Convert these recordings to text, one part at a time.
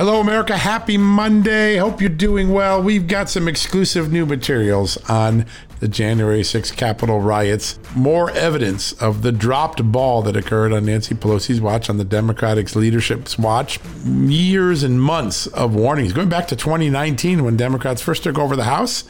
Hello, America. Happy Monday. Hope you're doing well. We've got some exclusive new materials on the January 6th Capitol riots. More evidence of the dropped ball that occurred on Nancy Pelosi's watch, on the Democratic leadership's watch. Years and months of warnings, going back to 2019 when Democrats first took over the House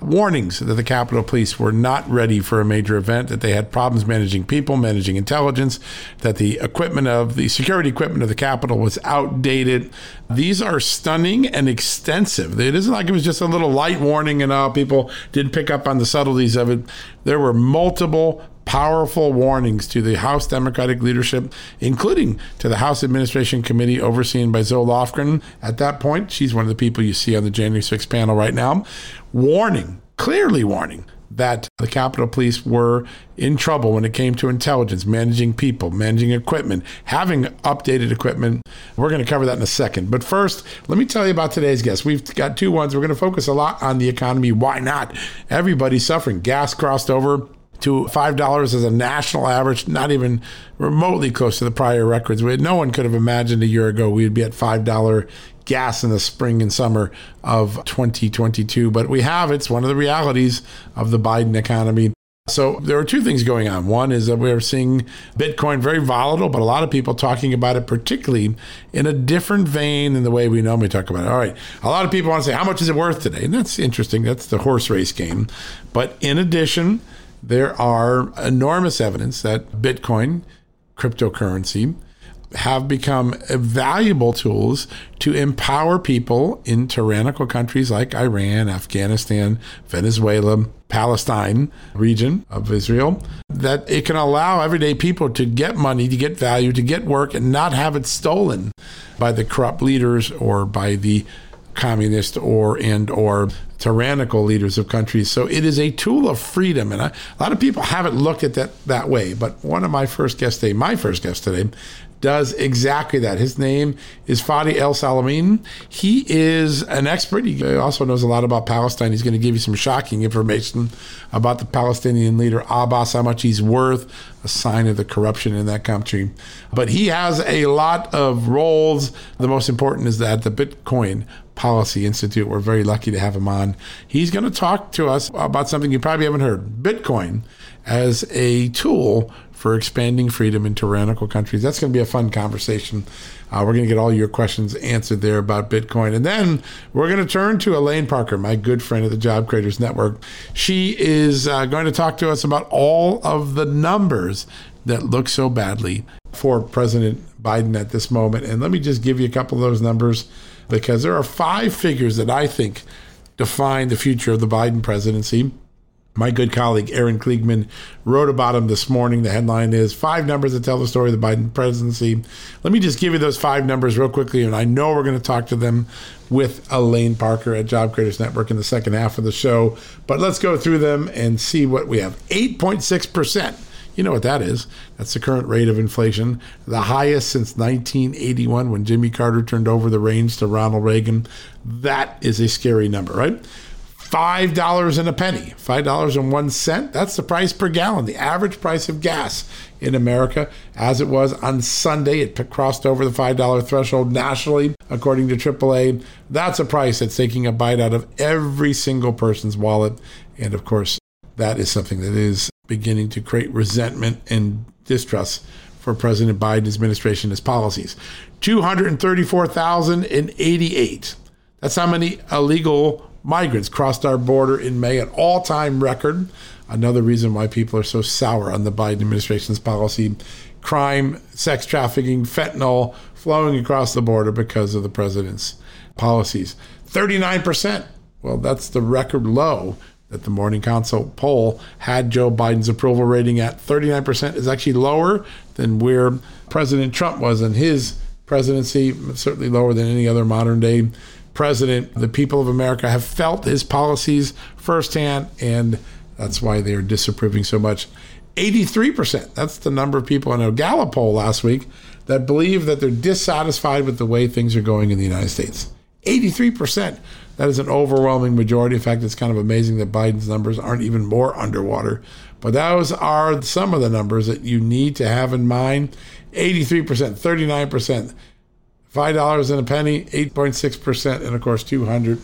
warnings that the Capitol Police were not ready for a major event, that they had problems managing people, managing intelligence, that the equipment of the security equipment of the Capitol was outdated. These are stunning and extensive. It isn't like it was just a little light warning and uh, people didn't pick up on the subtleties of it. There were multiple powerful warnings to the House Democratic leadership, including to the House Administration Committee overseen by Zoe Lofgren. At that point, she's one of the people you see on the January 6th panel right now, warning, clearly warning, that the Capitol Police were in trouble when it came to intelligence, managing people, managing equipment, having updated equipment. We're going to cover that in a second. But first, let me tell you about today's guest. We've got two ones. We're going to focus a lot on the economy. Why not? Everybody's suffering. Gas crossed over to $5 as a national average, not even remotely close to the prior records. We, no one could have imagined a year ago we'd be at $5 gas in the spring and summer of 2022. But we have, it's one of the realities of the Biden economy. So there are two things going on. One is that we're seeing Bitcoin very volatile, but a lot of people talking about it particularly in a different vein than the way we normally talk about it. All right. A lot of people want to say, how much is it worth today? And that's interesting. That's the horse race game. But in addition, there are enormous evidence that Bitcoin, cryptocurrency, have become valuable tools to empower people in tyrannical countries like Iran, Afghanistan, Venezuela, Palestine region of Israel, that it can allow everyday people to get money, to get value, to get work, and not have it stolen by the corrupt leaders or by the communist or and or tyrannical leaders of countries. So it is a tool of freedom, and I, a lot of people haven't looked at that that way. But one of my first guests today, my first guest today, does exactly that. His name is Fadi Elsalameen. He is an expert. He also knows a lot about Palestine. He's going to give you some shocking information about the Palestinian leader Abbas, how much he's worth, a sign of the corruption in that country. But he has a lot of roles. The most important is that the Bitcoin Policy Institute. We're very lucky to have him on. He's going to talk to us about something you probably haven't heard Bitcoin as a tool for expanding freedom in tyrannical countries. That's going to be a fun conversation. Uh, we're going to get all your questions answered there about Bitcoin. And then we're going to turn to Elaine Parker, my good friend of the Job Creators Network. She is uh, going to talk to us about all of the numbers that look so badly for President Biden at this moment. And let me just give you a couple of those numbers because there are five figures that I think define the future of the Biden presidency. My good colleague Aaron Kliegman wrote about him this morning. The headline is Five Numbers That Tell the Story of the Biden Presidency. Let me just give you those five numbers real quickly, and I know we're going to talk to them with Elaine Parker at Job Creators Network in the second half of the show. But let's go through them and see what we have. 8.6%. You know what that is. That's the current rate of inflation, the highest since 1981 when Jimmy Carter turned over the reins to Ronald Reagan. That is a scary number, right? $5 and a penny, $5.01. That's the price per gallon, the average price of gas in America. As it was on Sunday, it crossed over the $5 threshold nationally, according to AAA. That's a price that's taking a bite out of every single person's wallet. And of course, that is something that is beginning to create resentment and distrust for President Biden's administration, his policies. 234,088. That's how many illegal migrants crossed our border in May, an all time record. Another reason why people are so sour on the Biden administration's policy crime, sex trafficking, fentanyl flowing across the border because of the president's policies. 39%. Well, that's the record low that the Morning Consult poll had Joe Biden's approval rating at. 39% is actually lower than where President Trump was in his presidency, certainly lower than any other modern day president. The people of America have felt his policies firsthand, and that's why they are disapproving so much. 83%, that's the number of people in a Gallup poll last week that believe that they're dissatisfied with the way things are going in the United States. 83%. That is an overwhelming majority. In fact, it's kind of amazing that Biden's numbers aren't even more underwater. But those are some of the numbers that you need to have in mind 83%, 39%. Five dollars and a penny, eight point six percent, and of course two hundred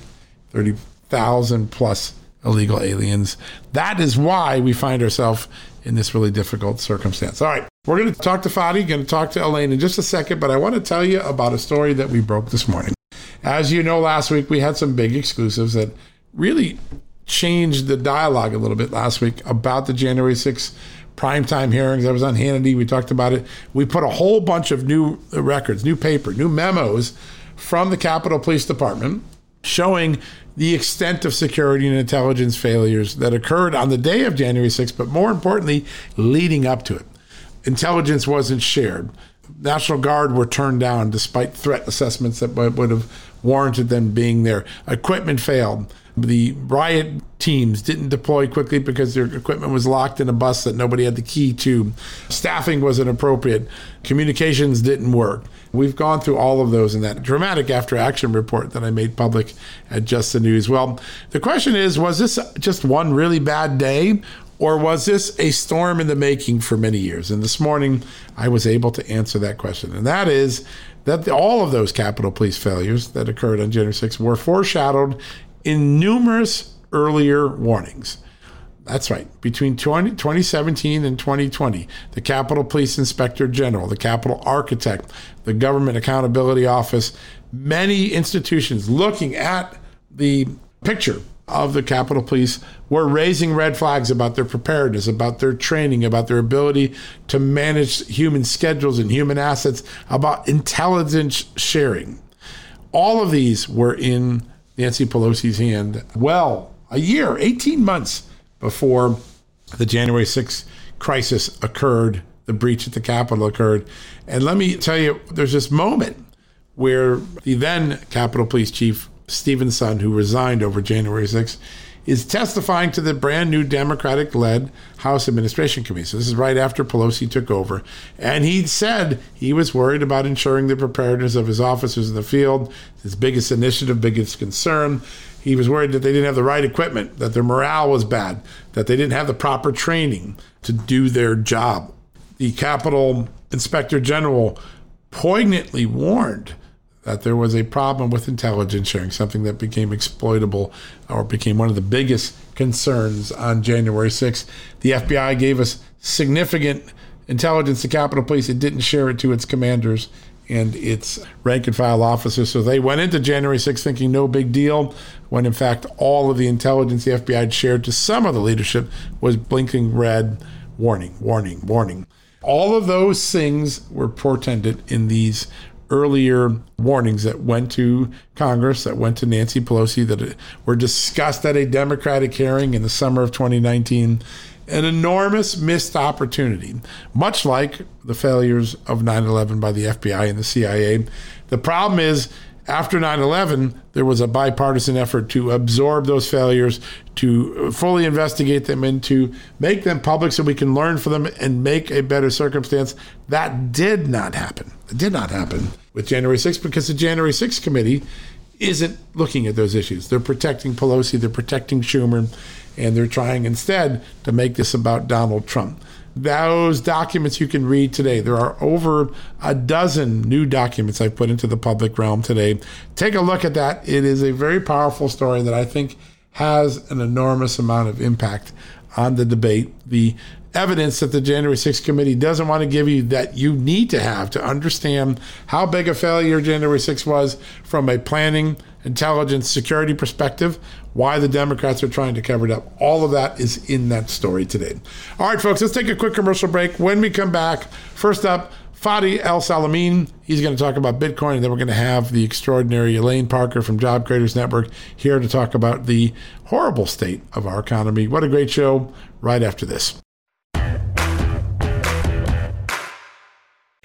thirty thousand plus illegal aliens. That is why we find ourselves in this really difficult circumstance. All right, we're going to talk to Fadi, going to talk to Elaine in just a second, but I want to tell you about a story that we broke this morning. As you know, last week we had some big exclusives that really changed the dialogue a little bit last week about the January 6th primetime hearings. I was on Hannity. We talked about it. We put a whole bunch of new records, new paper, new memos from the Capitol Police Department showing the extent of security and intelligence failures that occurred on the day of January 6th, but more importantly, leading up to it. Intelligence wasn't shared. National Guard were turned down despite threat assessments that would have warranted them being there. Equipment failed. The riot teams didn't deploy quickly because their equipment was locked in a bus that nobody had the key to. Staffing wasn't appropriate. Communications didn't work. We've gone through all of those in that dramatic after action report that I made public at Just the News. Well, the question is was this just one really bad day? Or was this a storm in the making for many years? And this morning, I was able to answer that question. And that is that all of those Capitol Police failures that occurred on January 6th were foreshadowed in numerous earlier warnings. That's right. Between 20, 2017 and 2020, the Capitol Police Inspector General, the Capitol Architect, the Government Accountability Office, many institutions looking at the picture of the Capitol Police were raising red flags about their preparedness, about their training, about their ability to manage human schedules and human assets, about intelligence sharing. All of these were in Nancy Pelosi's hand well a year, 18 months before the January 6th crisis occurred, the breach at the Capitol occurred. And let me tell you, there's this moment where the then Capitol Police Chief, Steven Sund, who resigned over January 6th, is testifying to the brand new Democratic led House Administration Committee. So this is right after Pelosi took over. And he said he was worried about ensuring the preparedness of his officers in the field, his biggest initiative, biggest concern. He was worried that they didn't have the right equipment, that their morale was bad, that they didn't have the proper training to do their job. The Capitol Inspector General poignantly warned that there was a problem with intelligence sharing, something that became exploitable or became one of the biggest concerns on January 6th. The FBI gave us significant intelligence to Capitol Police. It didn't share it to its commanders and its rank and file officers. So they went into January 6th thinking no big deal, when in fact all of the intelligence the FBI had shared to some of the leadership was blinking red warning, warning, warning. All of those things were portended in these earlier warnings that went to Congress, that went to Nancy Pelosi, that were discussed at a Democratic hearing in the summer of 2019. An enormous missed opportunity, much like the failures of 9 11 by the FBI and the CIA. The problem is, after 9 11, there was a bipartisan effort to absorb those failures, to fully investigate them, and to make them public so we can learn from them and make a better circumstance. That did not happen. It did not happen with January 6th because the January 6th committee isn't looking at those issues. They're protecting Pelosi, they're protecting Schumer, and they're trying instead to make this about Donald Trump those documents you can read today. There are over a dozen new documents I've put into the public realm today. Take a look at that. It is a very powerful story that I think has an enormous amount of impact on the debate. The evidence that the January 6th committee doesn't want to give you that you need to have to understand how big a failure January 6th was from a planning, intelligence, security perspective, why the Democrats are trying to cover it up. All of that is in that story today. All right, folks, let's take a quick commercial break. When we come back, first up, Fadi Elsalameen. He's going to talk about Bitcoin, and then we're going to have the extraordinary Elaine Parker from Job Creators Network here to talk about the horrible state of our economy. What a great show right after this.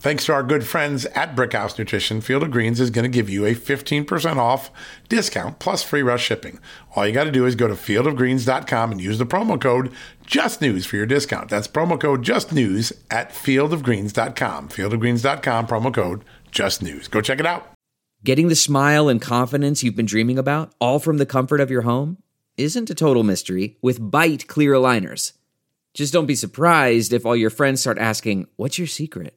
Thanks to our good friends at Brickhouse Nutrition, Field of Greens is going to give you a 15% off discount plus free rush shipping. All you got to do is go to fieldofgreens.com and use the promo code JUSTNEWS for your discount. That's promo code JUSTNEWS at fieldofgreens.com. Fieldofgreens.com, promo code JUSTNEWS. Go check it out. Getting the smile and confidence you've been dreaming about, all from the comfort of your home, isn't a total mystery with Byte clear aligners. Just don't be surprised if all your friends start asking, What's your secret?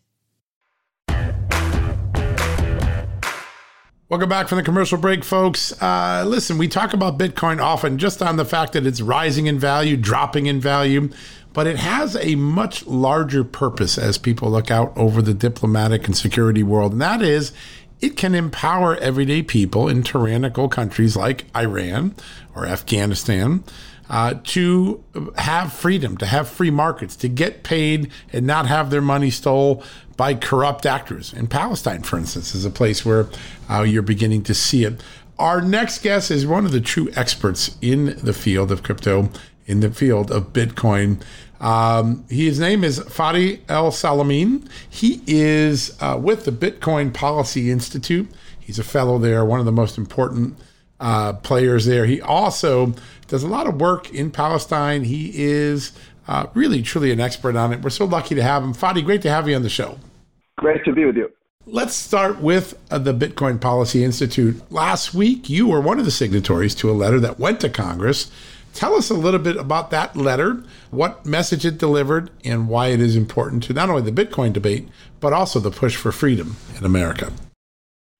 Welcome back from the commercial break, folks. Uh, listen, we talk about Bitcoin often just on the fact that it's rising in value, dropping in value, but it has a much larger purpose as people look out over the diplomatic and security world, and that is it can empower everyday people in tyrannical countries like Iran or Afghanistan. Uh, to have freedom, to have free markets, to get paid and not have their money stole by corrupt actors. In Palestine, for instance, is a place where uh, you're beginning to see it. Our next guest is one of the true experts in the field of crypto, in the field of Bitcoin. Um, his name is Fadi Elsalameen. He is uh, with the Bitcoin Policy Institute. He's a fellow there, one of the most important uh, players there. He also does a lot of work in Palestine. He is uh, really, truly an expert on it. We're so lucky to have him. Fadi, great to have you on the show. Great to be with you. Let's start with uh, the Bitcoin Policy Institute. Last week, you were one of the signatories to a letter that went to Congress. Tell us a little bit about that letter, what message it delivered, and why it is important to not only the Bitcoin debate, but also the push for freedom in America.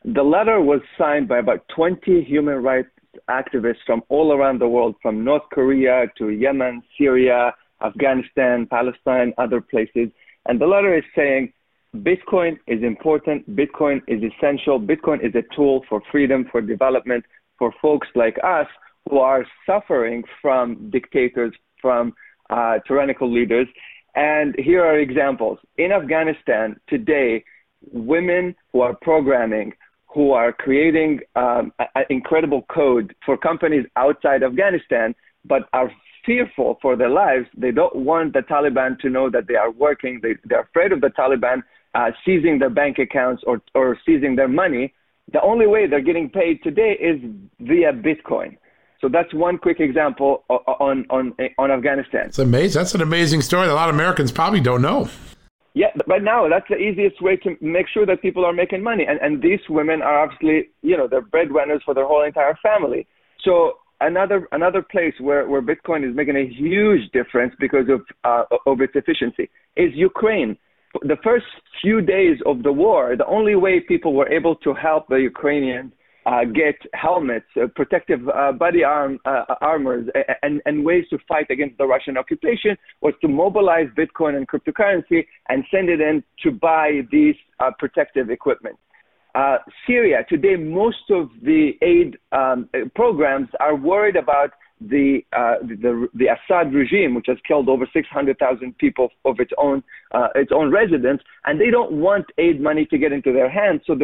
The letter was signed by about 20 human rights activists from all around the world, from North Korea to Yemen, Syria, Afghanistan, Palestine, other places. And the letter is saying Bitcoin is important, Bitcoin is essential, Bitcoin is a tool for freedom, for development, for folks like us who are suffering from dictators, from uh, tyrannical leaders. And here are examples. In Afghanistan today, women who are programming, who are creating um, a, a incredible code for companies outside Afghanistan, but are fearful for their lives. They don't want the Taliban to know that they are working. They, they're afraid of the Taliban uh, seizing their bank accounts or, or seizing their money. The only way they're getting paid today is via Bitcoin. So that's one quick example on, on, on Afghanistan. It's amazing. That's an amazing story that a lot of Americans probably don't know. Yeah, right now that's the easiest way to make sure that people are making money, and and these women are obviously you know they're breadwinners for their whole entire family. So another another place where where Bitcoin is making a huge difference because of uh, of its efficiency is Ukraine. The first few days of the war, the only way people were able to help the Ukrainians uh, get helmets, uh, protective uh, body arm, uh, armors, and, and ways to fight against the Russian occupation was to mobilize Bitcoin and cryptocurrency and send it in to buy these uh, protective equipment. Uh, Syria, today, most of the aid um, programs are worried about the, uh, the, the Assad regime, which has killed over 600,000 people of its own uh, its own residents, and they don't want aid money to get into their hands. So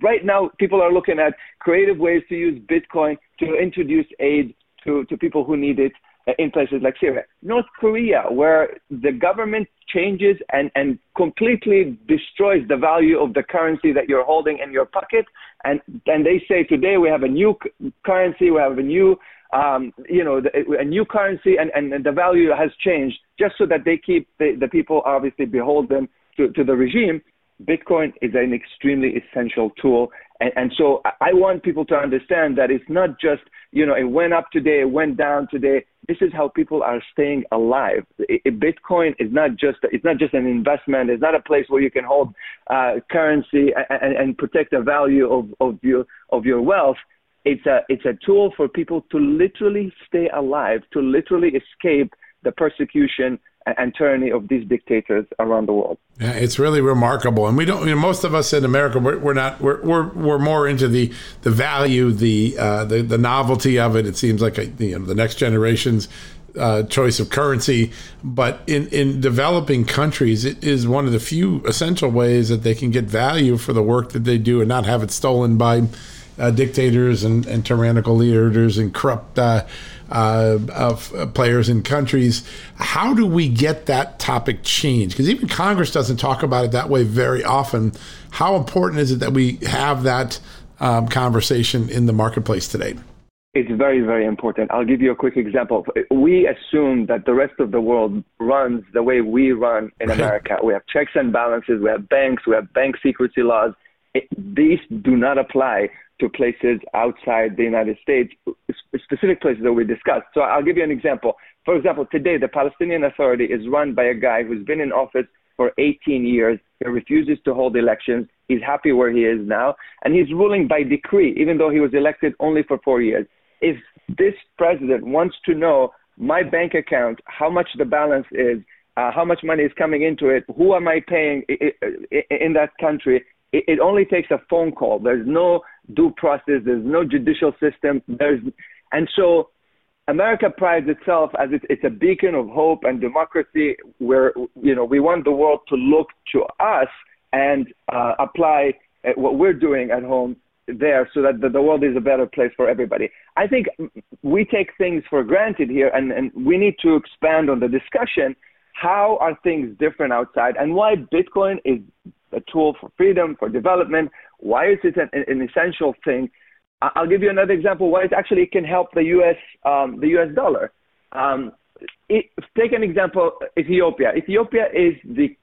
right now, people are looking at creative ways to use Bitcoin to introduce aid to, to people who need it uh, in places like Syria. North Korea, where the government changes and, and completely destroys the value of the currency that you're holding in your pocket. And, and they say today we have a new currency, we have a new um, you know, the, a new currency and, and, and, the value has changed just so that they keep the, the people obviously beholden to, to the regime. Bitcoin is an extremely essential tool. And, and so I want people to understand that it's not just, you know, it went up today, it went down today. This is how people are staying alive. It, it, Bitcoin is not just, it's not just an investment. It's not a place where you can hold uh, currency and, and protect the value of, of, your, of your wealth it's a it's a tool for people to literally stay alive, to literally escape the persecution and tyranny of these dictators around the world. Yeah, it's really remarkable, and we don't. You know, most of us in America, we're, we're not. We're, we're we're more into the the value, the uh, the the novelty of it. It seems like a, you know the next generation's uh, choice of currency, but in, in developing countries, it is one of the few essential ways that they can get value for the work that they do and not have it stolen by uh, dictators and, and, tyrannical leaders and corrupt uh, uh, uh, players in countries. How do we get that topic changed? Because even Congress doesn't talk about it that way very often. How important is it that we have that um, conversation in the marketplace today? It's very, very important. I'll give you a quick example. We assume that the rest of the world runs the way we run in right. America. We have checks and balances, we have banks, we have bank secrecy laws. It, these do not apply to places outside the United States, specific places that we discussed. So I'll give you an example. For example, today the Palestinian Authority is run by a guy who's been in office for 18 years. He refuses to hold elections. He's happy where he is now, and he's ruling by decree, even though he was elected only for four years. If this president wants to know my bank account, how much the balance is, uh, how much money is coming into it, who am I paying in that country, it only takes a phone call. There's no due process. There's no judicial system. There's, and so America prides itself as it, it's a beacon of hope and democracy where, you know, we want the world to look to us and uh, apply uh, what we're doing at home there so that the, world is a better place for everybody. I think we take things for granted here and, and we need to expand on the discussion. How are things different outside and why Bitcoin is a tool for freedom, for development, why is it an, an essential thing? I'll give you another example why it actually can help the U.S. Um, the U.S. dollar. Um, it, take an example, Ethiopia. Ethiopia is the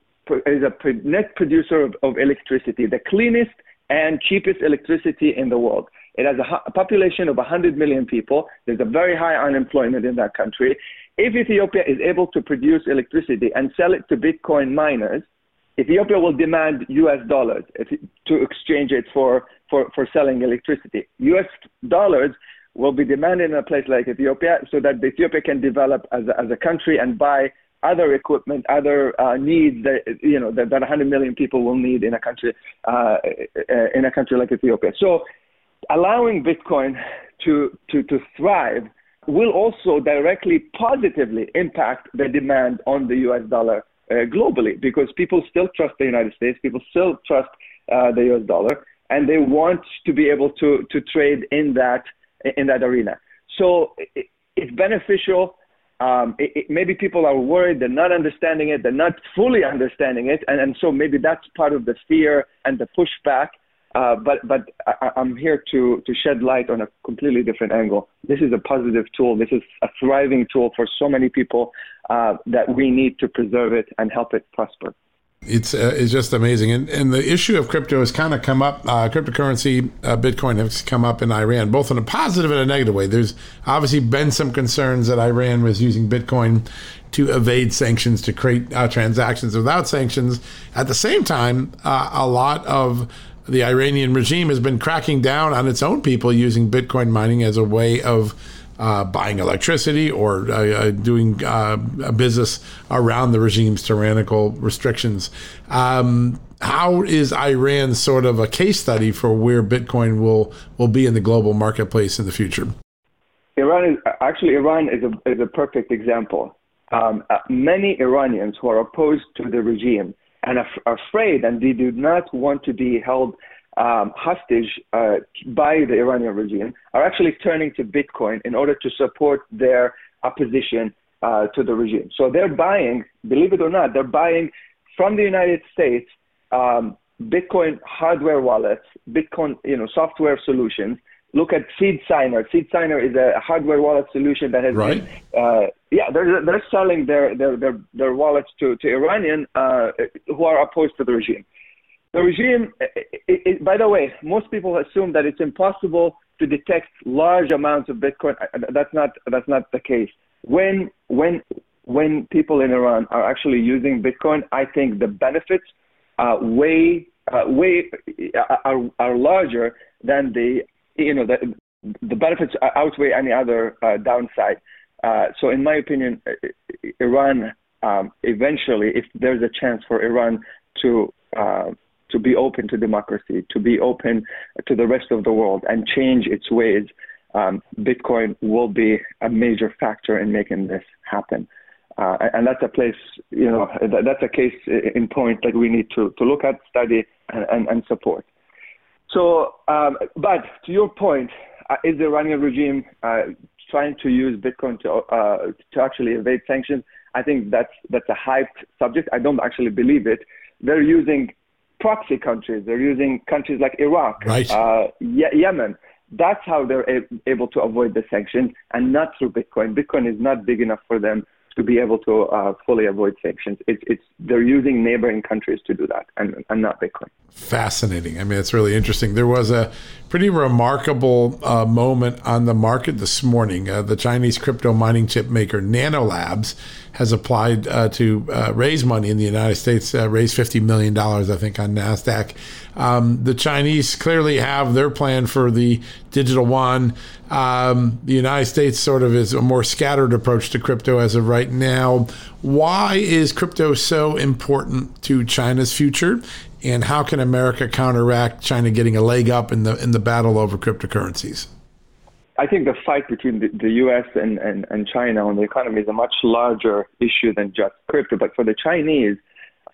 is a net producer of, of electricity, the cleanest and cheapest electricity in the world. It has a, a, population of 100 million people. There's a very high unemployment in that country. If Ethiopia is able to produce electricity and sell it to Bitcoin miners, Ethiopia will demand U.S. dollars to exchange it for for, for selling electricity. US dollars will be demanded in a place like Ethiopia so that Ethiopia can develop as a, as a country and buy other equipment, other uh, needs that you know that, that 100 million people will need in a country uh, in a country like Ethiopia. So, allowing Bitcoin to to to thrive will also directly positively impact the demand on the U.S. dollar uh, globally because people still trust the United States, people still trust uh, the U.S. dollar, and they want to be able to to trade in that in that arena. So it, it's beneficial. Um, it, it, maybe people are worried, they're not understanding it, they're not fully understanding it, and, and so maybe that's part of the fear and the pushback. Uh, but but I, I'm here to to shed light on a completely different angle. This is a positive tool. This is a thriving tool for so many people uh, that we need to preserve it and help it prosper. It's uh, it's just amazing, and and the issue of crypto has kind of come up. Uh, cryptocurrency, uh, Bitcoin has come up in Iran, both in a positive and a negative way. There's obviously been some concerns that Iran was using Bitcoin to evade sanctions, to create transactions without sanctions. At the same time, a lot of the Iranian regime has been cracking down on its own people using Bitcoin mining as a way of uh, buying electricity or uh, uh doing uh, business around the regime's tyrannical restrictions. Um, how is Iran sort of a case study for where Bitcoin will will be in the global marketplace in the future? Iran is actually Iran is a is a perfect example. Um, uh, many Iranians who are opposed to the regime and are afraid, and they do not want to be held um, hostage uh, by the Iranian regime are actually turning to Bitcoin in order to support their opposition uh, to the regime. So they're buying, believe it or not, they're buying from the United States um, Bitcoin hardware wallets, Bitcoin you know software solutions. Look at Seed Signer. Seed Signer is a hardware wallet solution that has right. been, uh, yeah, they're they're selling their their their, their wallets to to Iranian uh, who are opposed to the regime. The regime, it, it, by the way, most people assume that it's impossible to detect large amounts of Bitcoin. That's not that's not the case. When when when people in Iran are actually using Bitcoin, I think the benefits uh, way uh, way are, are larger than the you know the the benefits outweigh any other uh, downside. Uh, so, in my opinion, Iran um, eventually, if there's a chance for Iran to uh, to be open to democracy, to be open to the rest of the world and change its ways, um, Bitcoin will be a major factor in making this happen. Uh, and that's a place, you know, that's a case in point that we need to, to look at, study, and, and, and support. So, um, but to your point, uh, is the Iranian regime uh, trying to use Bitcoin to uh, to actually evade sanctions? I think that's that's a hyped subject. I don't actually believe it. They're using proxy countries. They're using countries like Iraq, right. uh, Ye- Yemen. That's how they're a- able to avoid the sanctions and not through Bitcoin. Bitcoin is not big enough for them to be able to uh, fully avoid sanctions. It's, it's they're using neighboring countries to do that, and, and not Bitcoin. Fascinating. I mean, it's really interesting. There was a pretty remarkable uh, moment on the market this morning. Uh, the Chinese crypto mining chip maker Nanolabs has applied uh, to uh, raise money in the United States, uh, raise $50 million, I think, on NASDAQ. Um, the Chinese clearly have their plan for the digital yuan. Um, the United States sort of is a more scattered approach to crypto as of right now. Why is crypto so important to China's future? And how can America counteract China getting a leg up in the in the battle over cryptocurrencies? I think the fight between the, the U.S. And, and, and China on the economy is a much larger issue than just crypto. But for the Chinese,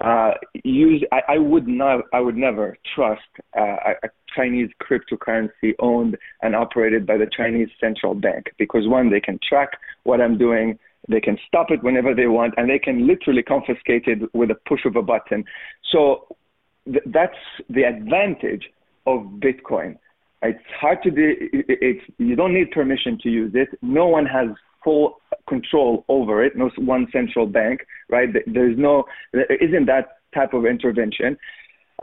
uh, use I, I would not I would never trust uh, a, Chinese cryptocurrency owned and operated by the Chinese central bank because one they can track what I'm doing they can stop it whenever they want and they can literally confiscate it with a push of a button so th- that's the advantage of Bitcoin it's hard to do it's you don't need permission to use it no one has full control over it, no one central bank, right? There's no, there isn't that type of intervention.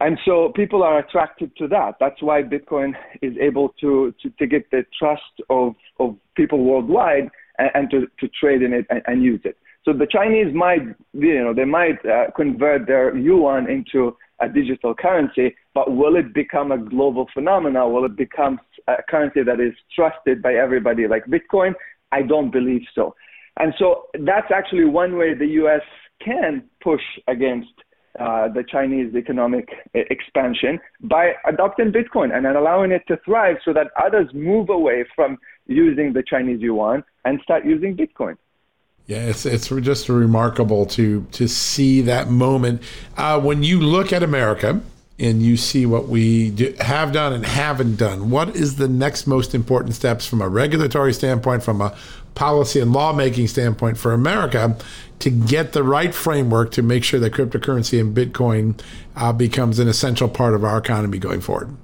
And so people are attracted to that. That's why Bitcoin is able to, to, to get the trust of, of people worldwide and, and to, to trade in it and, and, use it. So the Chinese might, you know, they might uh, convert their yuan into a digital currency, but will it become a global phenomenon? Will it become a currency that is trusted by everybody like Bitcoin? I don't believe so. And so that's actually one way the U.S. can push against uh, the Chinese economic expansion by adopting Bitcoin and then allowing it to thrive so that others move away from using the Chinese yuan and start using Bitcoin. Yeah, it's it's just remarkable to to see that moment uh, when you look at America and you see what we do, have done and haven't done. What is the next most important steps from a regulatory standpoint, from a policy and lawmaking standpoint for America to get the right framework to make sure that cryptocurrency and Bitcoin uh, becomes an essential part of our economy going forward?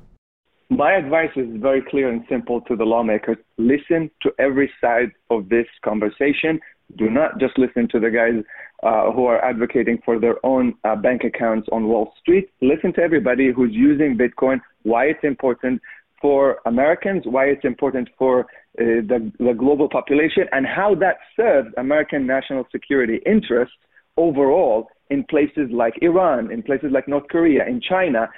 My advice is very clear and simple to the lawmakers. Listen to every side of this conversation. Do not just listen to the guys uh, who are advocating for their own uh, bank accounts on Wall Street. Listen to everybody who's using Bitcoin, why it's important for Americans, why it's important for uh, the, the global population, and how that serves American national security interests overall in places like Iran, in places like North Korea, in China.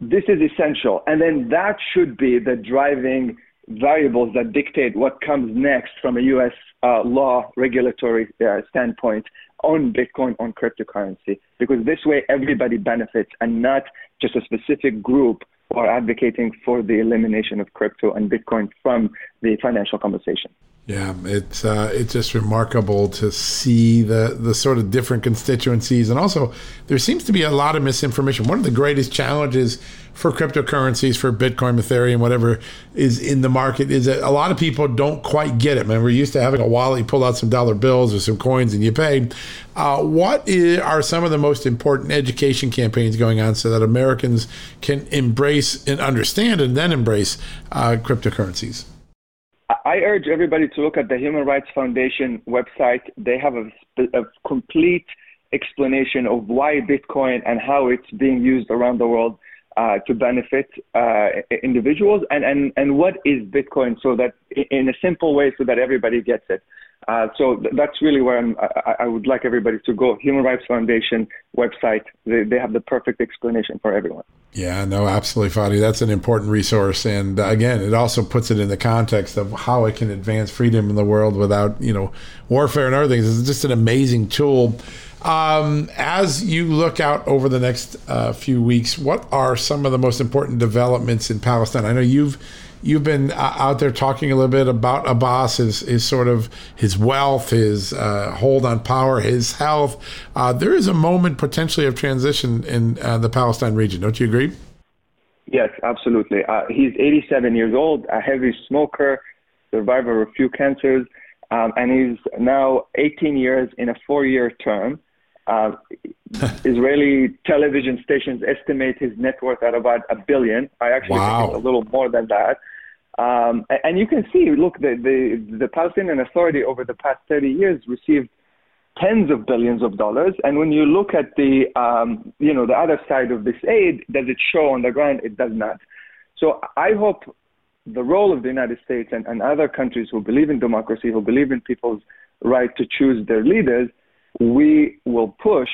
This is essential. And then that should be the driving variables that dictate what comes next from a U.S. Uh, law regulatory uh, standpoint on Bitcoin, on cryptocurrency, because this way everybody benefits and not just a specific group are advocating for the elimination of crypto and Bitcoin from the financial conversation. Yeah, it's uh, it's just remarkable to see the the sort of different constituencies, and also there seems to be a lot of misinformation. One of the greatest challenges for cryptocurrencies, for Bitcoin, Ethereum, whatever is in the market, is that a lot of people don't quite get it. Man, we're used to having a wallet, you pull out some dollar bills or some coins, and you pay. Uh, what is, are some of the most important education campaigns going on so that Americans can embrace and understand, and then embrace uh, cryptocurrencies? I urge everybody to look at the Human Rights Foundation website. They have a, a, complete explanation of why Bitcoin and how it's being used around the world uh, to benefit uh, individuals, and, and, and what is Bitcoin, so that in a simple way, so that everybody gets it. Uh, so th- that's really where I, I, would like everybody to go. Human Rights Foundation website. They, they have the perfect explanation for everyone. Yeah, no, absolutely, Fadi. That's an important resource, and uh, again, it also puts it in the context of how it can advance freedom in the world without, you know, warfare and other things. It's just an amazing tool. Um, as you look out over the next uh, few weeks, what are some of the most important developments in Palestine? I know you've you've been uh, out there talking a little bit about Abbas, his, his sort of his wealth, his uh, hold on power, his health. Uh, there is a moment potentially of transition in uh, the Palestine region. Don't you agree? Yes, absolutely. Uh, he's 87 years old, a heavy smoker, survivor of a few cancers, um, and he's now 18 years in a four-year term. Uh, Israeli television stations estimate his net worth at about a billion. I actually wow. think it's a little more than that. Um, and you can see, look, the, the, the Palestinian Authority over the past 30 years received tens of billions of dollars. And when you look at the, um, you know, the other side of this aid, does it show on the ground? It does not. So I hope the role of the United States and, and other countries who believe in democracy, who believe in people's right to choose their leaders, we will push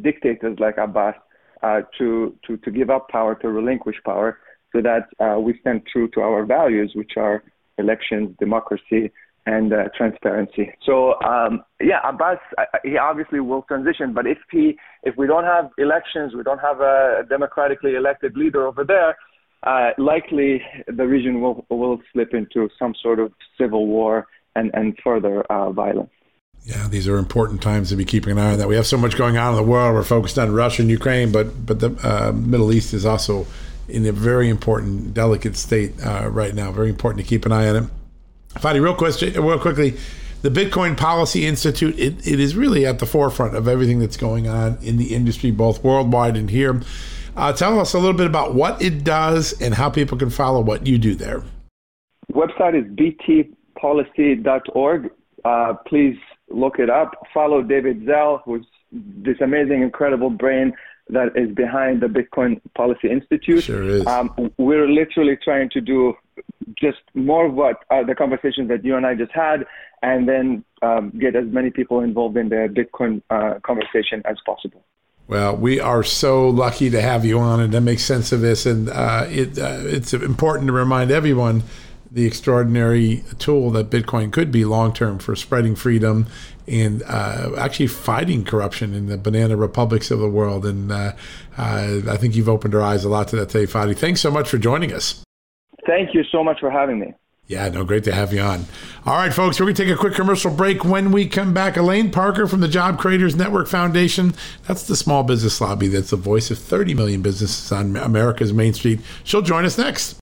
dictators like Abbas uh, to, to, to give up power, to relinquish power, so that uh, we stand true to our values, which are elections, democracy, and uh, transparency. So um, yeah, Abbas, he obviously will transition, but if he, if we don't have elections, we don't have a democratically elected leader over there, uh, likely the region will will slip into some sort of civil war and and further uh, violence. Yeah, these are important times to be keeping an eye on that. We have so much going on in the world. We're focused on Russia and Ukraine, but but the uh, Middle East is also in a very important, delicate state uh, right now. Very important to keep an eye on it. Fadi, real question, real quickly, the Bitcoin Policy Institute. It, it is really at the forefront of everything that's going on in the industry, both worldwide and here. Uh, tell us a little bit about what it does and how people can follow what you do there. Website is btcpolicy.org. Uh, please look it up. Follow David Zell, who's this amazing, incredible brain that is behind the Bitcoin Policy Institute. Sure is. Um, we're literally trying to do just more of what uh, the conversations that you and I just had, and then um, get as many people involved in the Bitcoin uh, conversation as possible. Well, we are so lucky to have you on and to make sense of this. And uh, it, uh, it's important to remind everyone the extraordinary tool that Bitcoin could be long term for spreading freedom and uh, actually fighting corruption in the banana republics of the world. And uh, uh, I think you've opened our eyes a lot to that today, Fadi. Thanks so much for joining us. Thank you so much for having me. Yeah, no, great to have you on. All right, folks, we're going to take a quick commercial break. When we come back, Elaine Parker from the Job Creators Network Foundation, that's the small business lobby that's the voice of 30 million businesses on America's Main Street. She'll join us next.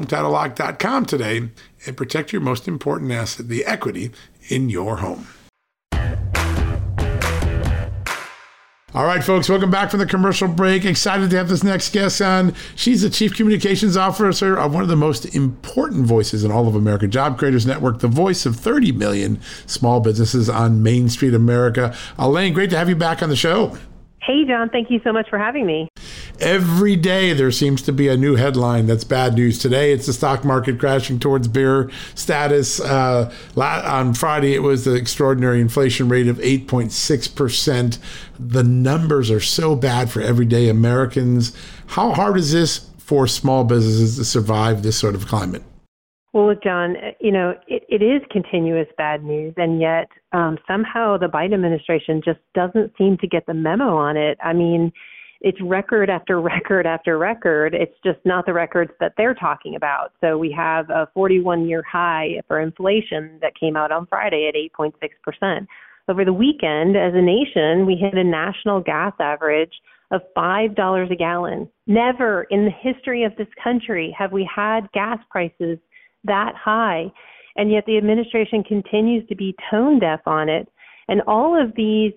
HomeTitleLock.com today and protect your most important asset, the equity in your home. All right, folks, welcome back from the commercial break. Excited to have this next guest on. She's the Chief Communications Officer of one of the most important voices in all of America, Job Creators Network, the voice of 30 million small businesses on Main Street America. Elaine, great to have you back on the show. Hey, John, thank you so much for having me. Every day there seems to be a new headline that's bad news. Today it's the stock market crashing towards bear status. Uh, on Friday it was the extraordinary inflation rate of 8.6%. The numbers are so bad for everyday Americans. How hard is this for small businesses to survive this sort of climate? Well, look, John, you know, it, it is continuous bad news, and yet um, somehow the Biden administration just doesn't seem to get the memo on it. I mean, it's record after record after record. It's just not the records that they're talking about. So we have a 41 year high for inflation that came out on Friday at 8.6%. Over the weekend, as a nation, we hit a national gas average of $5 a gallon. Never in the history of this country have we had gas prices that high. And yet the administration continues to be tone deaf on it. And all of these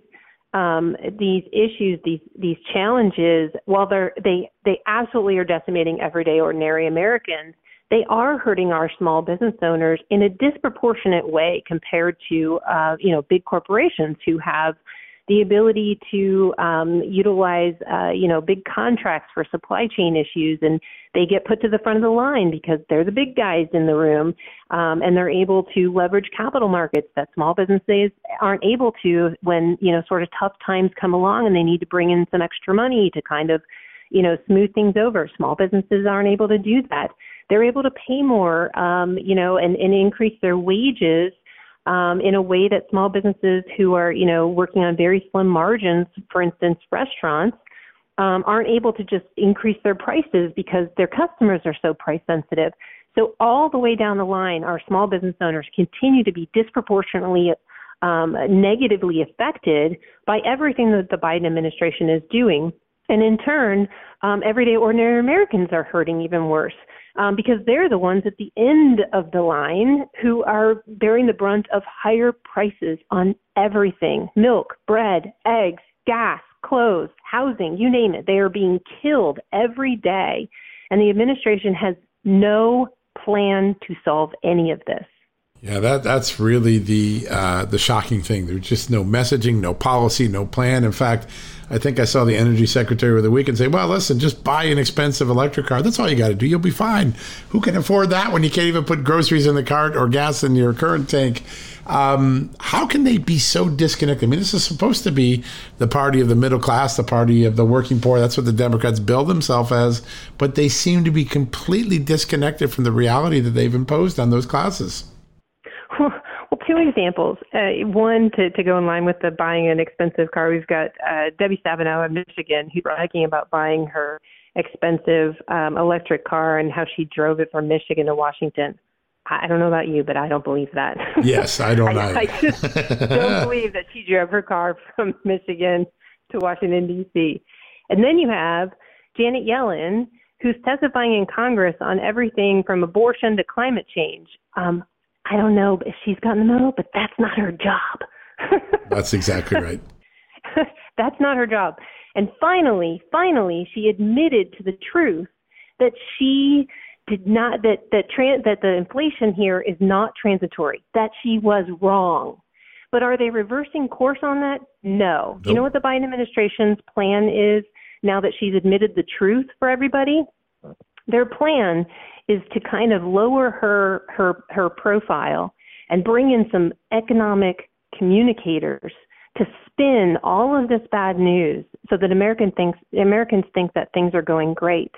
um, these issues, these these challenges, while they're they they absolutely are decimating everyday ordinary Americans, they are hurting our small business owners in a disproportionate way compared to uh, you know big corporations who have the ability to um, utilize, uh, you know, big contracts for supply chain issues, and they get put to the front of the line because they're the big guys in the room, um, and they're able to leverage capital markets that small businesses aren't able to when you know sort of tough times come along and they need to bring in some extra money to kind of, you know, smooth things over. Small businesses aren't able to do that. They're able to pay more, um, you know, and, and increase their wages um, in a way that small businesses who are, you know, working on very slim margins, for instance, restaurants, um, aren't able to just increase their prices because their customers are so price sensitive. So all the way down the line, our small business owners continue to be disproportionately um, negatively affected by everything that the Biden administration is doing. And in turn, um, everyday ordinary Americans are hurting even worse um, because they're the ones at the end of the line who are bearing the brunt of higher prices on everything milk, bread, eggs, gas, clothes, housing, you name it. They are being killed every day. And the administration has no plan to solve any of this. Yeah, that that's really the uh, the shocking thing. There's just no messaging, no policy, no plan. In fact, I think I saw the energy secretary over the weekend say, "Well, listen, just buy an expensive electric car. That's all you got to do. You'll be fine." Who can afford that when you can't even put groceries in the cart or gas in your current tank? Um, how can they be so disconnected? I mean, this is supposed to be the party of the middle class, the party of the working poor. That's what the Democrats build themselves as, but they seem to be completely disconnected from the reality that they've imposed on those classes. Two examples. Uh, one to, to go in line with the buying an expensive car. We've got uh, Debbie Stabenow in Michigan who's bragging about buying her expensive um, electric car and how she drove it from Michigan to Washington. I don't know about you, but I don't believe that. Yes, I don't I, I just don't believe that she drove her car from Michigan to Washington D.C. And then you have Janet Yellen, who's testifying in Congress on everything from abortion to climate change. Um, I don't know if she's gotten the memo, but that's not her job. that's exactly right. that's not her job. And finally, finally, she admitted to the truth that she did not that that tran- that the inflation here is not transitory. That she was wrong. But are they reversing course on that? No. Nope. You know what the Biden administration's plan is now that she's admitted the truth for everybody? Their plan is to kind of lower her her her profile and bring in some economic communicators to spin all of this bad news so that American thinks Americans think that things are going great.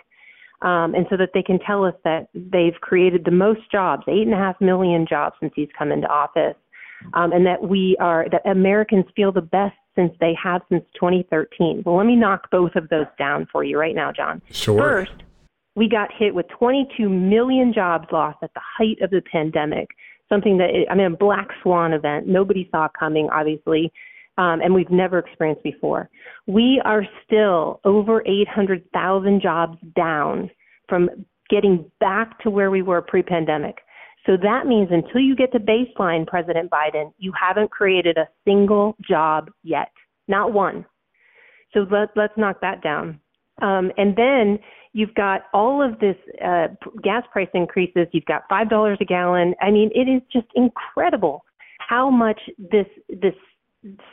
Um, and so that they can tell us that they've created the most jobs, eight and a half million jobs since he's come into office, um, and that we are that Americans feel the best since they have since 2013. Well, let me knock both of those down for you right now, John. Sure. First, we got hit with 22 million jobs lost at the height of the pandemic, something that, I mean, a black swan event nobody saw coming, obviously, um, and we've never experienced before. We are still over 800,000 jobs down from getting back to where we were pre pandemic. So that means until you get to baseline, President Biden, you haven't created a single job yet, not one. So let, let's knock that down. Um, and then You've got all of this uh, gas price increases. You've got five dollars a gallon. I mean, it is just incredible how much this this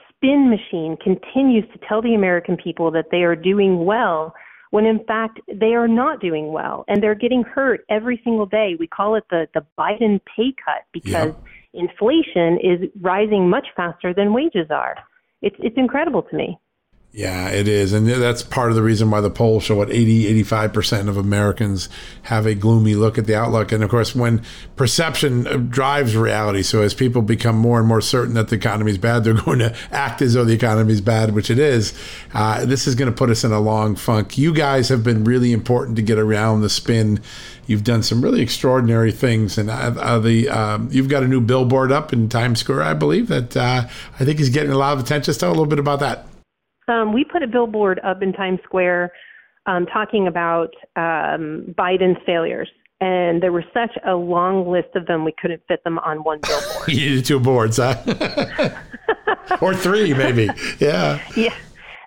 spin machine continues to tell the American people that they are doing well when in fact they are not doing well and they're getting hurt every single day. We call it the the Biden pay cut because yeah. inflation is rising much faster than wages are. It's it's incredible to me. Yeah, it is. And that's part of the reason why the polls show what 80, 85% of Americans have a gloomy look at the outlook. And of course, when perception drives reality, so as people become more and more certain that the economy is bad, they're going to act as though the economy is bad, which it is. Uh, this is going to put us in a long funk. You guys have been really important to get around the spin. You've done some really extraordinary things. And uh, uh, the um, you've got a new billboard up in Times Square, I believe, that uh, I think is getting a lot of attention. Tell a little bit about that. Um, we put a billboard up in Times Square um, talking about um, Biden's failures. And there was such a long list of them, we couldn't fit them on one billboard. you needed two boards, huh? or three, maybe. Yeah. Yeah.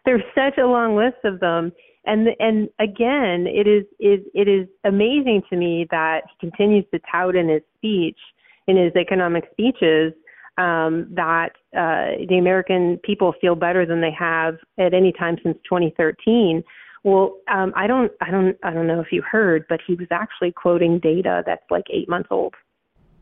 There's such a long list of them. And and again, it is is it is amazing to me that he continues to tout in his speech, in his economic speeches, um, that uh, the American people feel better than they have at any time since 2013. Well, um, I don't, I don't, I don't know if you heard, but he was actually quoting data that's like eight months old.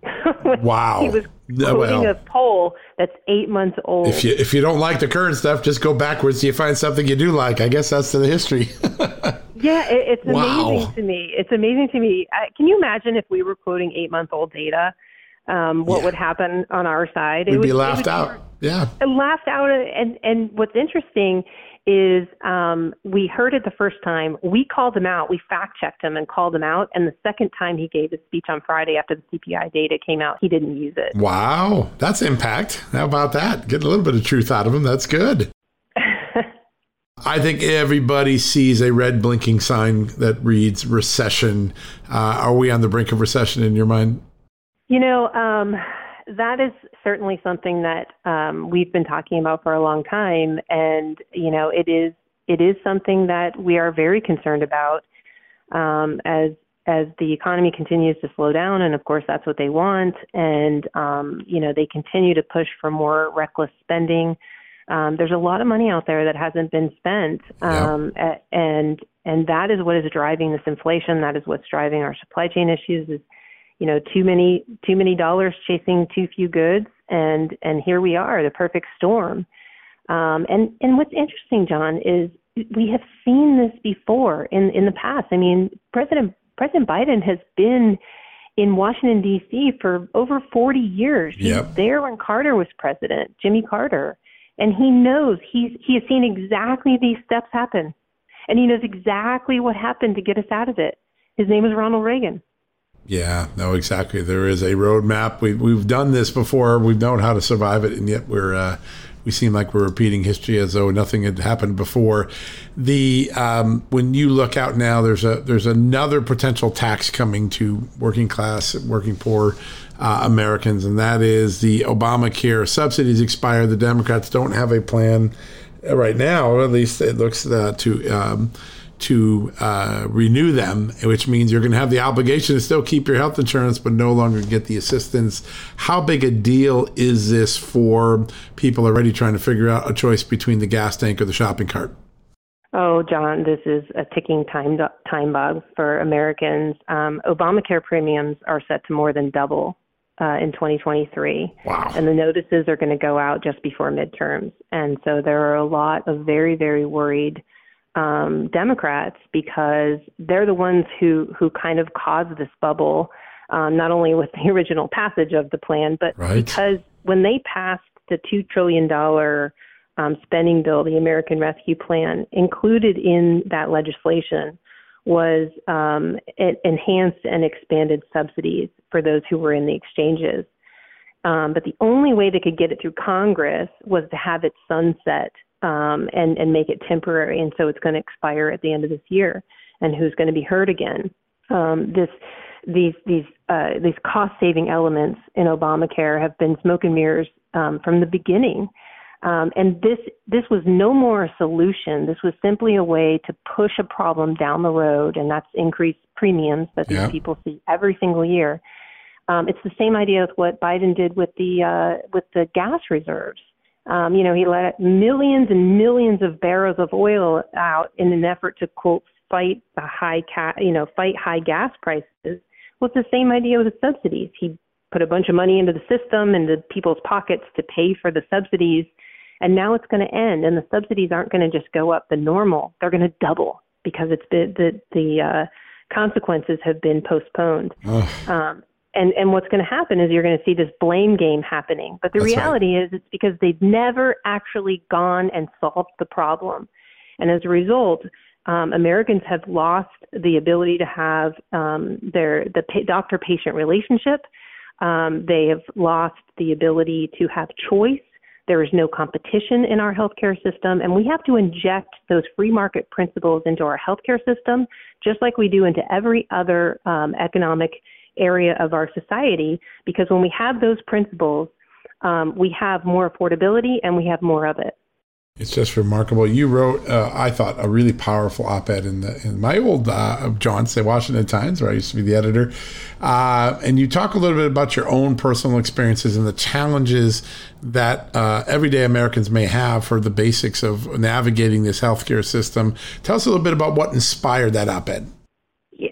wow. he was quoting well, a poll that's eight months old. If you if you don't like the current stuff, just go backwards. You find something you do like. I guess that's the history. yeah, it, it's wow. amazing to me. It's amazing to me. I, can you imagine if we were quoting eight month old data? Um, what yeah. would happen on our side? We'd it would be laughed out. Yeah, laughed out. And and what's interesting is um, we heard it the first time. We called him out. We fact checked him and called him out. And the second time he gave his speech on Friday after the CPI data came out, he didn't use it. Wow, that's impact. How about that? Getting a little bit of truth out of him. That's good. I think everybody sees a red blinking sign that reads recession. Uh, are we on the brink of recession in your mind? You know, um, that is certainly something that um, we've been talking about for a long time, and you know, it is it is something that we are very concerned about um, as as the economy continues to slow down, and of course that's what they want, and um, you know they continue to push for more reckless spending. Um, there's a lot of money out there that hasn't been spent, um, and and that is what is driving this inflation. That is what's driving our supply chain issues. Is you know too many too many dollars chasing too few goods and and here we are the perfect storm. Um, and and what's interesting john is we have seen this before in in the past. I mean president president biden has been in washington d.c. for over 40 years. He yep. was there when carter was president jimmy carter. And he knows he's he has seen exactly these steps happen. And he knows exactly what happened to get us out of it. His name is ronald reagan yeah, no, exactly. There is a roadmap. We, we've done this before. We've known how to survive it, and yet we're uh, we seem like we're repeating history as though nothing had happened before. The um, when you look out now, there's a there's another potential tax coming to working class, working poor uh, Americans, and that is the Obamacare subsidies expire. The Democrats don't have a plan right now, or at least it looks uh, to. Um, to uh, renew them, which means you're going to have the obligation to still keep your health insurance, but no longer get the assistance. How big a deal is this for people already trying to figure out a choice between the gas tank or the shopping cart? Oh, John, this is a ticking time time bomb for Americans. Um, Obamacare premiums are set to more than double uh, in 2023. Wow. And the notices are going to go out just before midterms. And so there are a lot of very, very worried um, Democrats because they're the ones who who kind of caused this bubble, um, not only with the original passage of the plan, but right. because when they passed the two trillion dollar um, spending bill, the American Rescue Plan, included in that legislation was um, enhanced and expanded subsidies for those who were in the exchanges. Um, but the only way they could get it through Congress was to have it sunset um, and and make it temporary, and so it's going to expire at the end of this year. And who's going to be hurt again? Um, this these these uh, these cost saving elements in Obamacare have been smoke and mirrors um, from the beginning. Um, and this this was no more a solution. This was simply a way to push a problem down the road, and that's increased premiums that these yeah. people see every single year. Um, it's the same idea with what Biden did with the uh, with the gas reserves. Um, you know, he let millions and millions of barrels of oil out in an effort to quote fight the high ca- you know fight high gas prices. Well, it's the same idea with the subsidies. He put a bunch of money into the system into people's pockets to pay for the subsidies, and now it's going to end. And the subsidies aren't going to just go up the normal; they're going to double because it's been the the uh, consequences have been postponed. Um, and and what's going to happen is you're going to see this blame game happening. But the That's reality right. is it's because they've never actually gone and solved the problem. And as a result um, Americans have lost the ability to have um, their the doctor patient relationship. Um, they have lost the ability to have choice. There is no competition in our healthcare system, and we have to inject those free market principles into our healthcare system, just like we do into every other um, economic area of our society because when we have those principles, um, we have more affordability and we have more of it. It's just remarkable. You wrote, uh, I thought, a really powerful op-ed in the in my old uh, John's, the Washington Times, where I used to be the editor, uh, and you talk a little bit about your own personal experiences and the challenges that uh, everyday Americans may have for the basics of navigating this healthcare system. Tell us a little bit about what inspired that op-ed.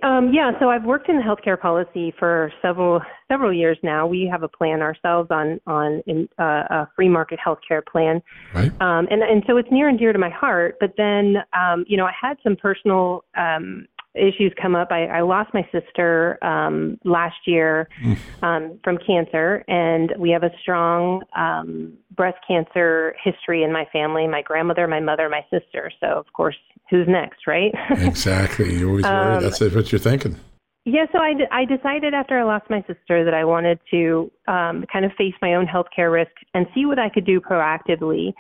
Um, yeah, so I've worked in healthcare policy for several several years now. We have a plan ourselves on on in, uh, a free market healthcare plan, right. um, and and so it's near and dear to my heart. But then, um, you know, I had some personal um, issues come up. I, I lost my sister um, last year mm. um, from cancer, and we have a strong um, breast cancer history in my family. My grandmother, my mother, my sister. So of course, who's next, right? exactly. You always worry. Um, That's what you're thinking. Yeah, so I, I decided after I lost my sister that I wanted to um, kind of face my own healthcare risk and see what I could do proactively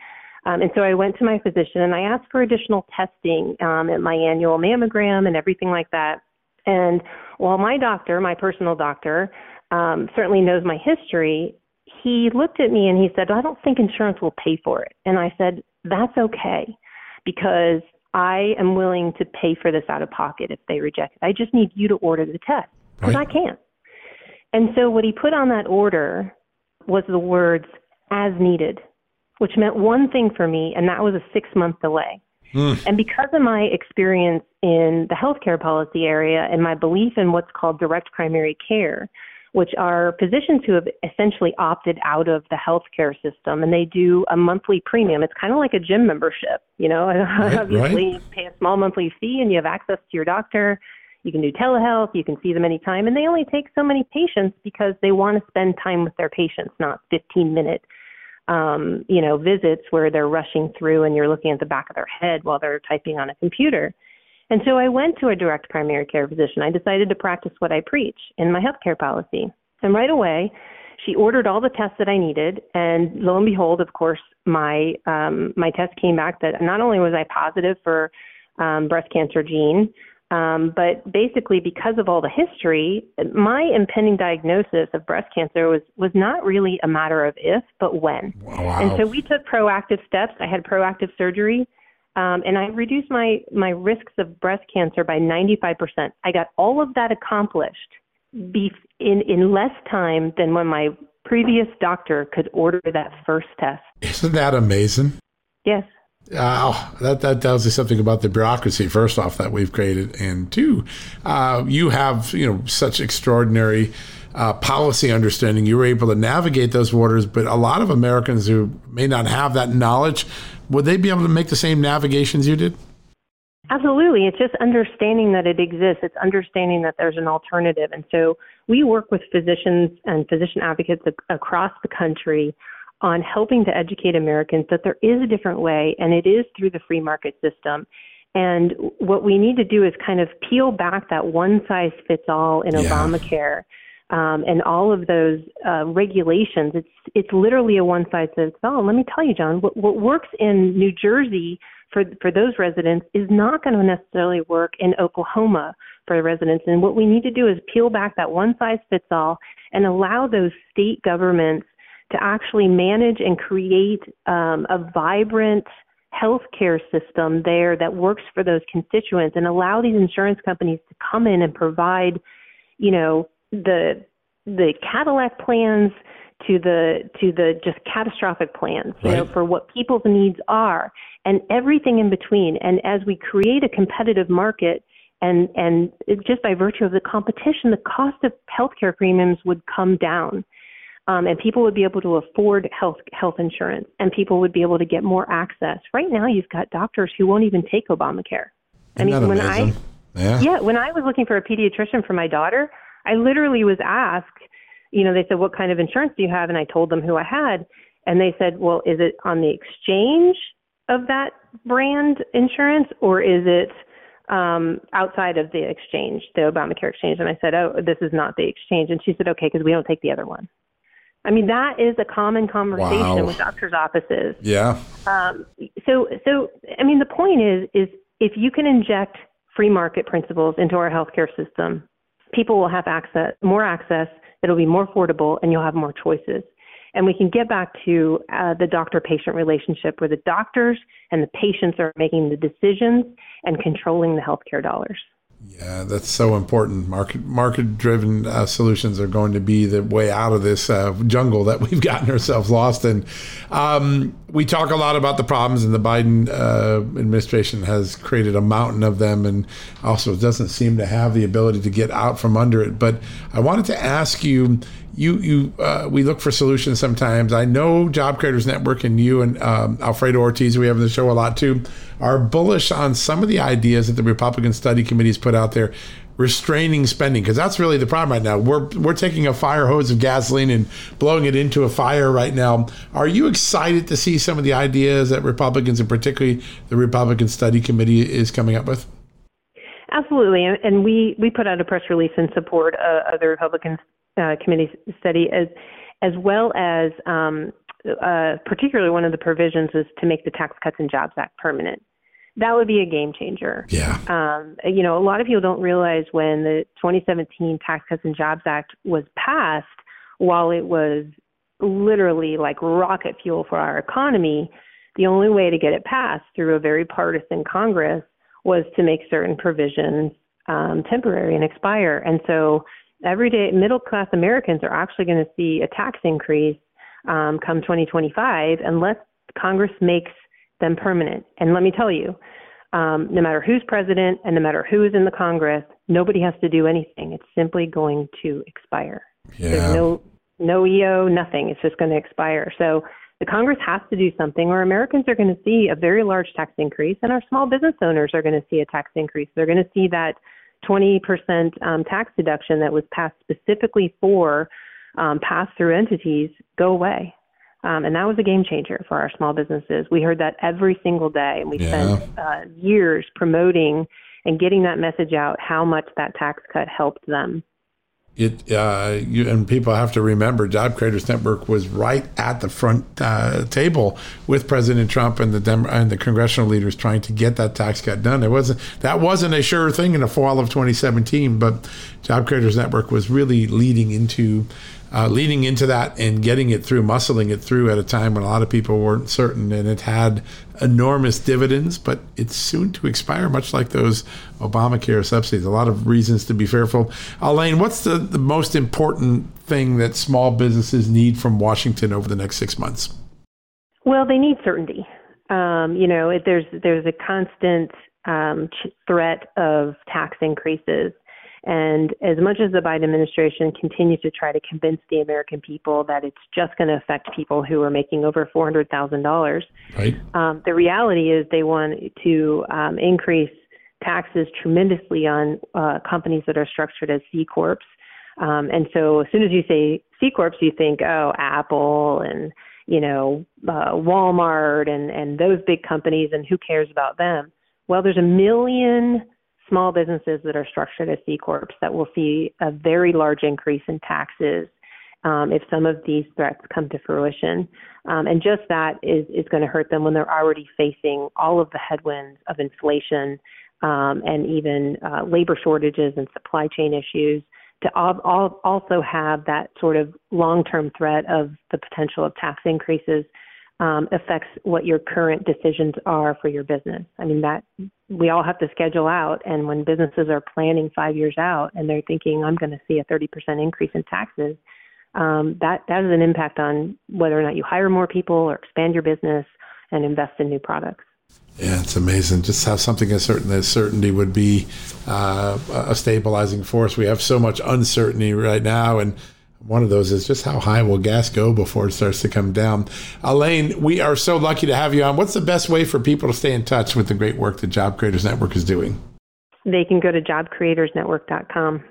um, and so I went to my physician and I asked for additional testing um, at my annual mammogram and everything like that. And while my doctor, my personal doctor, um, certainly knows my history, he looked at me and he said, I don't think insurance will pay for it. And I said, That's okay because I am willing to pay for this out of pocket if they reject it. I just need you to order the test because right. I can't. And so what he put on that order was the words as needed which meant one thing for me, and that was a six month delay. Mm. And because of my experience in the healthcare policy area and my belief in what's called direct primary care, which are physicians who have essentially opted out of the healthcare system and they do a monthly premium. It's kind of like a gym membership, you know. Right, Obviously, right. you pay a small monthly fee and you have access to your doctor. You can do telehealth, you can see them anytime, and they only take so many patients because they want to spend time with their patients, not 15 minute um, you know, visits where they're rushing through and you're looking at the back of their head while they're typing on a computer. And so I went to a direct primary care physician. I decided to practice what I preach in my healthcare policy. And right away, she ordered all the tests that I needed, and lo and behold, of course, my um, my test came back that not only was I positive for um, breast cancer gene, um, but basically, because of all the history, my impending diagnosis of breast cancer was was not really a matter of if, but when. Wow. And so we took proactive steps. I had proactive surgery, um, and I reduced my my risks of breast cancer by 95%. I got all of that accomplished be, in in less time than when my previous doctor could order that first test. Isn't that amazing? Yes. That that tells you something about the bureaucracy. First off, that we've created, and two, uh, you have you know such extraordinary uh, policy understanding. You were able to navigate those waters, but a lot of Americans who may not have that knowledge, would they be able to make the same navigations you did? Absolutely. It's just understanding that it exists. It's understanding that there's an alternative, and so we work with physicians and physician advocates across the country on helping to educate Americans that there is a different way, and it is through the free market system. And what we need to do is kind of peel back that one size fits all in yeah. Obamacare um, and all of those uh, regulations. It's it's literally a one size fits all. Let me tell you, John, what, what works in New Jersey for for those residents is not going to necessarily work in Oklahoma for the residents. And what we need to do is peel back that one size fits all and allow those state governments to actually manage and create um, a vibrant healthcare system there that works for those constituents and allow these insurance companies to come in and provide, you know, the the Cadillac plans to the to the just catastrophic plans, you know, for what people's needs are and everything in between. And as we create a competitive market and and just by virtue of the competition, the cost of healthcare premiums would come down um, and people would be able to afford health health insurance, and people would be able to get more access. Right now, you've got doctors who won't even take Obamacare. I mean, when amazing? I yeah. yeah, when I was looking for a pediatrician for my daughter, I literally was asked, you know, they said, "What kind of insurance do you have?" And I told them who I had, and they said, "Well, is it on the exchange of that brand insurance, or is it?" um, outside of the exchange, the Obamacare exchange. And I said, Oh, this is not the exchange. And she said, Okay, because we don't take the other one. I mean, that is a common conversation wow. with doctors' offices. Yeah. Um, so, so I mean, the point is, is if you can inject free market principles into our healthcare system, people will have access, more access. It'll be more affordable, and you'll have more choices. and we can get back to uh, the doctor patient relationship where the doctors and the patients are making the decisions and controlling the healthcare dollars. Yeah, that's so important. Market market driven uh, solutions are going to be the way out of this uh, jungle that we've gotten ourselves lost in. Um, we talk a lot about the problems, and the Biden uh, administration has created a mountain of them, and also doesn't seem to have the ability to get out from under it. But I wanted to ask you you you uh, we look for solutions sometimes. I know Job Creators Network and you and um, Alfredo Ortiz, we have in the show a lot too, are bullish on some of the ideas that the Republican Study Committee has put out there, restraining spending because that's really the problem right now. We're we're taking a fire hose of gasoline and blowing it into a fire right now. Are you excited to see some of the ideas that Republicans and particularly the Republican Study Committee is coming up with? Absolutely, and we we put out a press release in support of the Republican uh, committee study, as as well as um, uh, particularly one of the provisions is to make the Tax Cuts and Jobs Act permanent. That would be a game changer. Yeah. Um, you know, a lot of people don't realize when the 2017 Tax Cuts and Jobs Act was passed, while it was literally like rocket fuel for our economy, the only way to get it passed through a very partisan Congress was to make certain provisions um, temporary and expire. And so everyday middle class Americans are actually going to see a tax increase um, come 2025 unless Congress makes them permanent. And let me tell you, um, no matter who's president and no matter who is in the Congress, nobody has to do anything. It's simply going to expire. Yeah. There's no no EO, nothing. It's just going to expire. So the Congress has to do something, or Americans are going to see a very large tax increase, and our small business owners are going to see a tax increase. They're going to see that 20% um, tax deduction that was passed specifically for um, pass through entities go away. Um, and that was a game changer for our small businesses. We heard that every single day, and we yeah. spent uh, years promoting and getting that message out how much that tax cut helped them it uh, you, and people have to remember Job Creators Network was right at the front uh, table with President Trump and the Dem- and the congressional leaders trying to get that tax cut done. It wasn't that wasn't a sure thing in the fall of 2017, but Job Creators Network was really leading into uh, leading into that and getting it through, muscling it through at a time when a lot of people weren't certain, and it had enormous dividends, but it's soon to expire, much like those Obamacare subsidies. A lot of reasons to be fearful. Elaine, what's the, the most important thing that small businesses need from Washington over the next six months? Well, they need certainty. Um, you know, there's there's a constant um, threat of tax increases and as much as the Biden administration continues to try to convince the American people that it's just going to affect people who are making over four hundred thousand dollars, right? Um, the reality is they want to um, increase taxes tremendously on uh, companies that are structured as C corps. Um, and so, as soon as you say C corps, you think, oh, Apple and you know uh, Walmart and and those big companies, and who cares about them? Well, there's a million small businesses that are structured as C corps that will see a very large increase in taxes um, if some of these threats come to fruition. Um, and just that is, is going to hurt them when they're already facing all of the headwinds of inflation um, and even uh, labor shortages and supply chain issues. To all, all, also have that sort of long term threat of the potential of tax increases um, affects what your current decisions are for your business. I mean, that we all have to schedule out, and when businesses are planning five years out and they're thinking, I'm going to see a 30% increase in taxes, um, that, that has an impact on whether or not you hire more people or expand your business and invest in new products. Yeah, it's amazing. Just have something as certain as certainty would be uh, a stabilizing force. We have so much uncertainty right now, and one of those is just how high will gas go before it starts to come down. Elaine, we are so lucky to have you on. What's the best way for people to stay in touch with the great work that Job Creators Network is doing? They can go to jobcreatorsnetwork.com.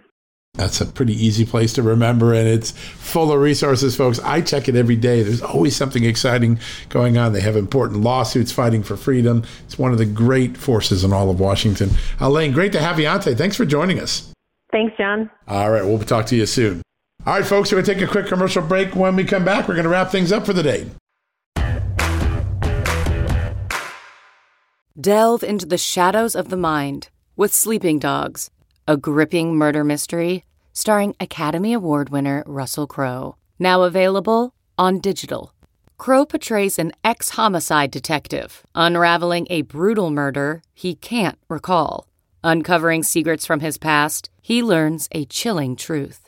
That's a pretty easy place to remember, and it's full of resources, folks. I check it every day. There's always something exciting going on. They have important lawsuits fighting for freedom. It's one of the great forces in all of Washington. Elaine, great to have you on today. Thanks for joining us. Thanks, John. All right, we'll talk to you soon. All right, folks, we're going to take a quick commercial break. When we come back, we're going to wrap things up for the day. Delve into the shadows of the mind with Sleeping Dogs, a gripping murder mystery starring Academy Award winner Russell Crowe. Now available on digital. Crowe portrays an ex homicide detective unraveling a brutal murder he can't recall. Uncovering secrets from his past, he learns a chilling truth.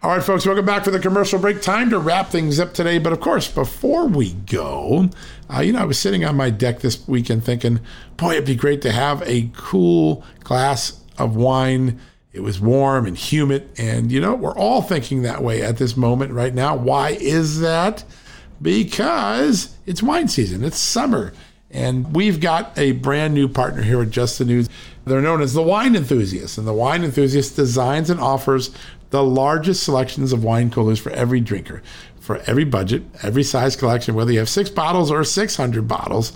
All right, folks, welcome back for the commercial break. Time to wrap things up today. But of course, before we go, uh, you know, I was sitting on my deck this weekend thinking, boy, it'd be great to have a cool glass of wine. It was warm and humid. And, you know, we're all thinking that way at this moment right now. Why is that? Because it's wine season, it's summer. And we've got a brand new partner here at Just the News. They're known as the Wine Enthusiast. And the Wine Enthusiast designs and offers the largest selections of wine coolers for every drinker, for every budget, every size collection, whether you have six bottles or 600 bottles.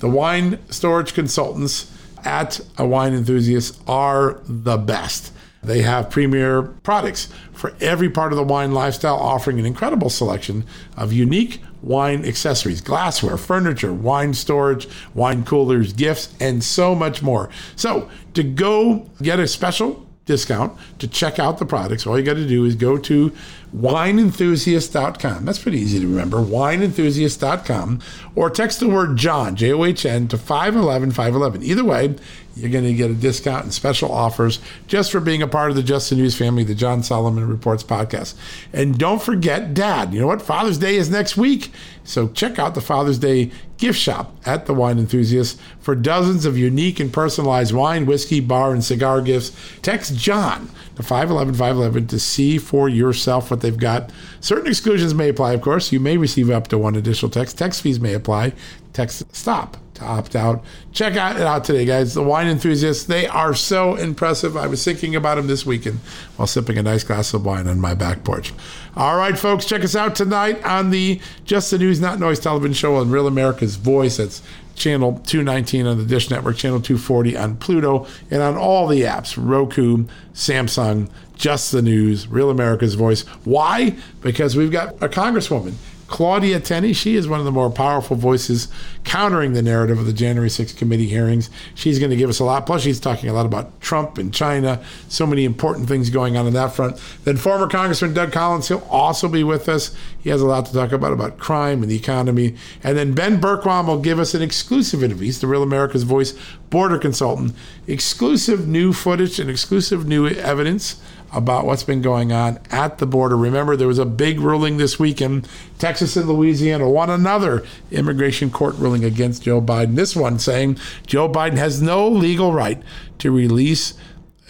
The wine storage consultants at a wine enthusiast are the best. They have premier products for every part of the wine lifestyle, offering an incredible selection of unique wine accessories, glassware, furniture, wine storage, wine coolers, gifts, and so much more. So, to go get a special discount to check out the products, all you got to do is go to wineenthusiast.com. That's pretty easy to remember. Wineenthusiast.com or text the word John, J O H N, to 511 511. Either way, you're going to get a discount and special offers just for being a part of the Just the News family, the John Solomon Reports podcast. And don't forget Dad. You know what? Father's Day is next week. So check out the Father's Day gift shop at the Wine Enthusiast for dozens of unique and personalized wine, whiskey, bar, and cigar gifts. Text John to 511 511 to see for yourself what they've got. Certain exclusions may apply, of course. You may receive up to one additional text. Text fees may apply. Text stop to opt out. Check out it out today, guys. The wine enthusiasts, they are so impressive. I was thinking about them this weekend while sipping a nice glass of wine on my back porch. All right, folks, check us out tonight on the Just the News, Not Noise television show on Real America's Voice. That's channel 219 on the Dish Network, channel 240 on Pluto, and on all the apps Roku, Samsung, Just the News, Real America's Voice. Why? Because we've got a congresswoman Claudia Tenney, she is one of the more powerful voices countering the narrative of the January 6th committee hearings. She's going to give us a lot. Plus, she's talking a lot about Trump and China. So many important things going on in that front. Then, former Congressman Doug Collins, he'll also be with us. He has a lot to talk about about crime and the economy. And then Ben Bergquam will give us an exclusive interview. He's the Real America's Voice border consultant. Exclusive new footage and exclusive new evidence about what's been going on at the border. Remember, there was a big ruling this week in Texas and Louisiana, one another immigration court ruling against Joe Biden. This one saying Joe Biden has no legal right to release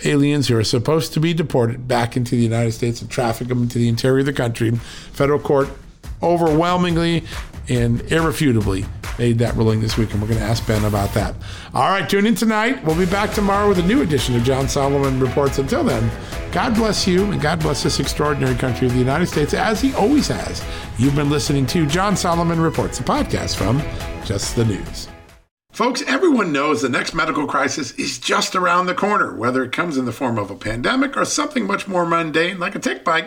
aliens who are supposed to be deported back into the United States and traffic them into the interior of the country. Federal court overwhelmingly and irrefutably made that ruling this week, and we're going to ask Ben about that. All right, tune in tonight. We'll be back tomorrow with a new edition of John Solomon Reports. Until then, God bless you, and God bless this extraordinary country of the United States, as He always has. You've been listening to John Solomon Reports, a podcast from Just the News. Folks, everyone knows the next medical crisis is just around the corner, whether it comes in the form of a pandemic or something much more mundane like a tick bite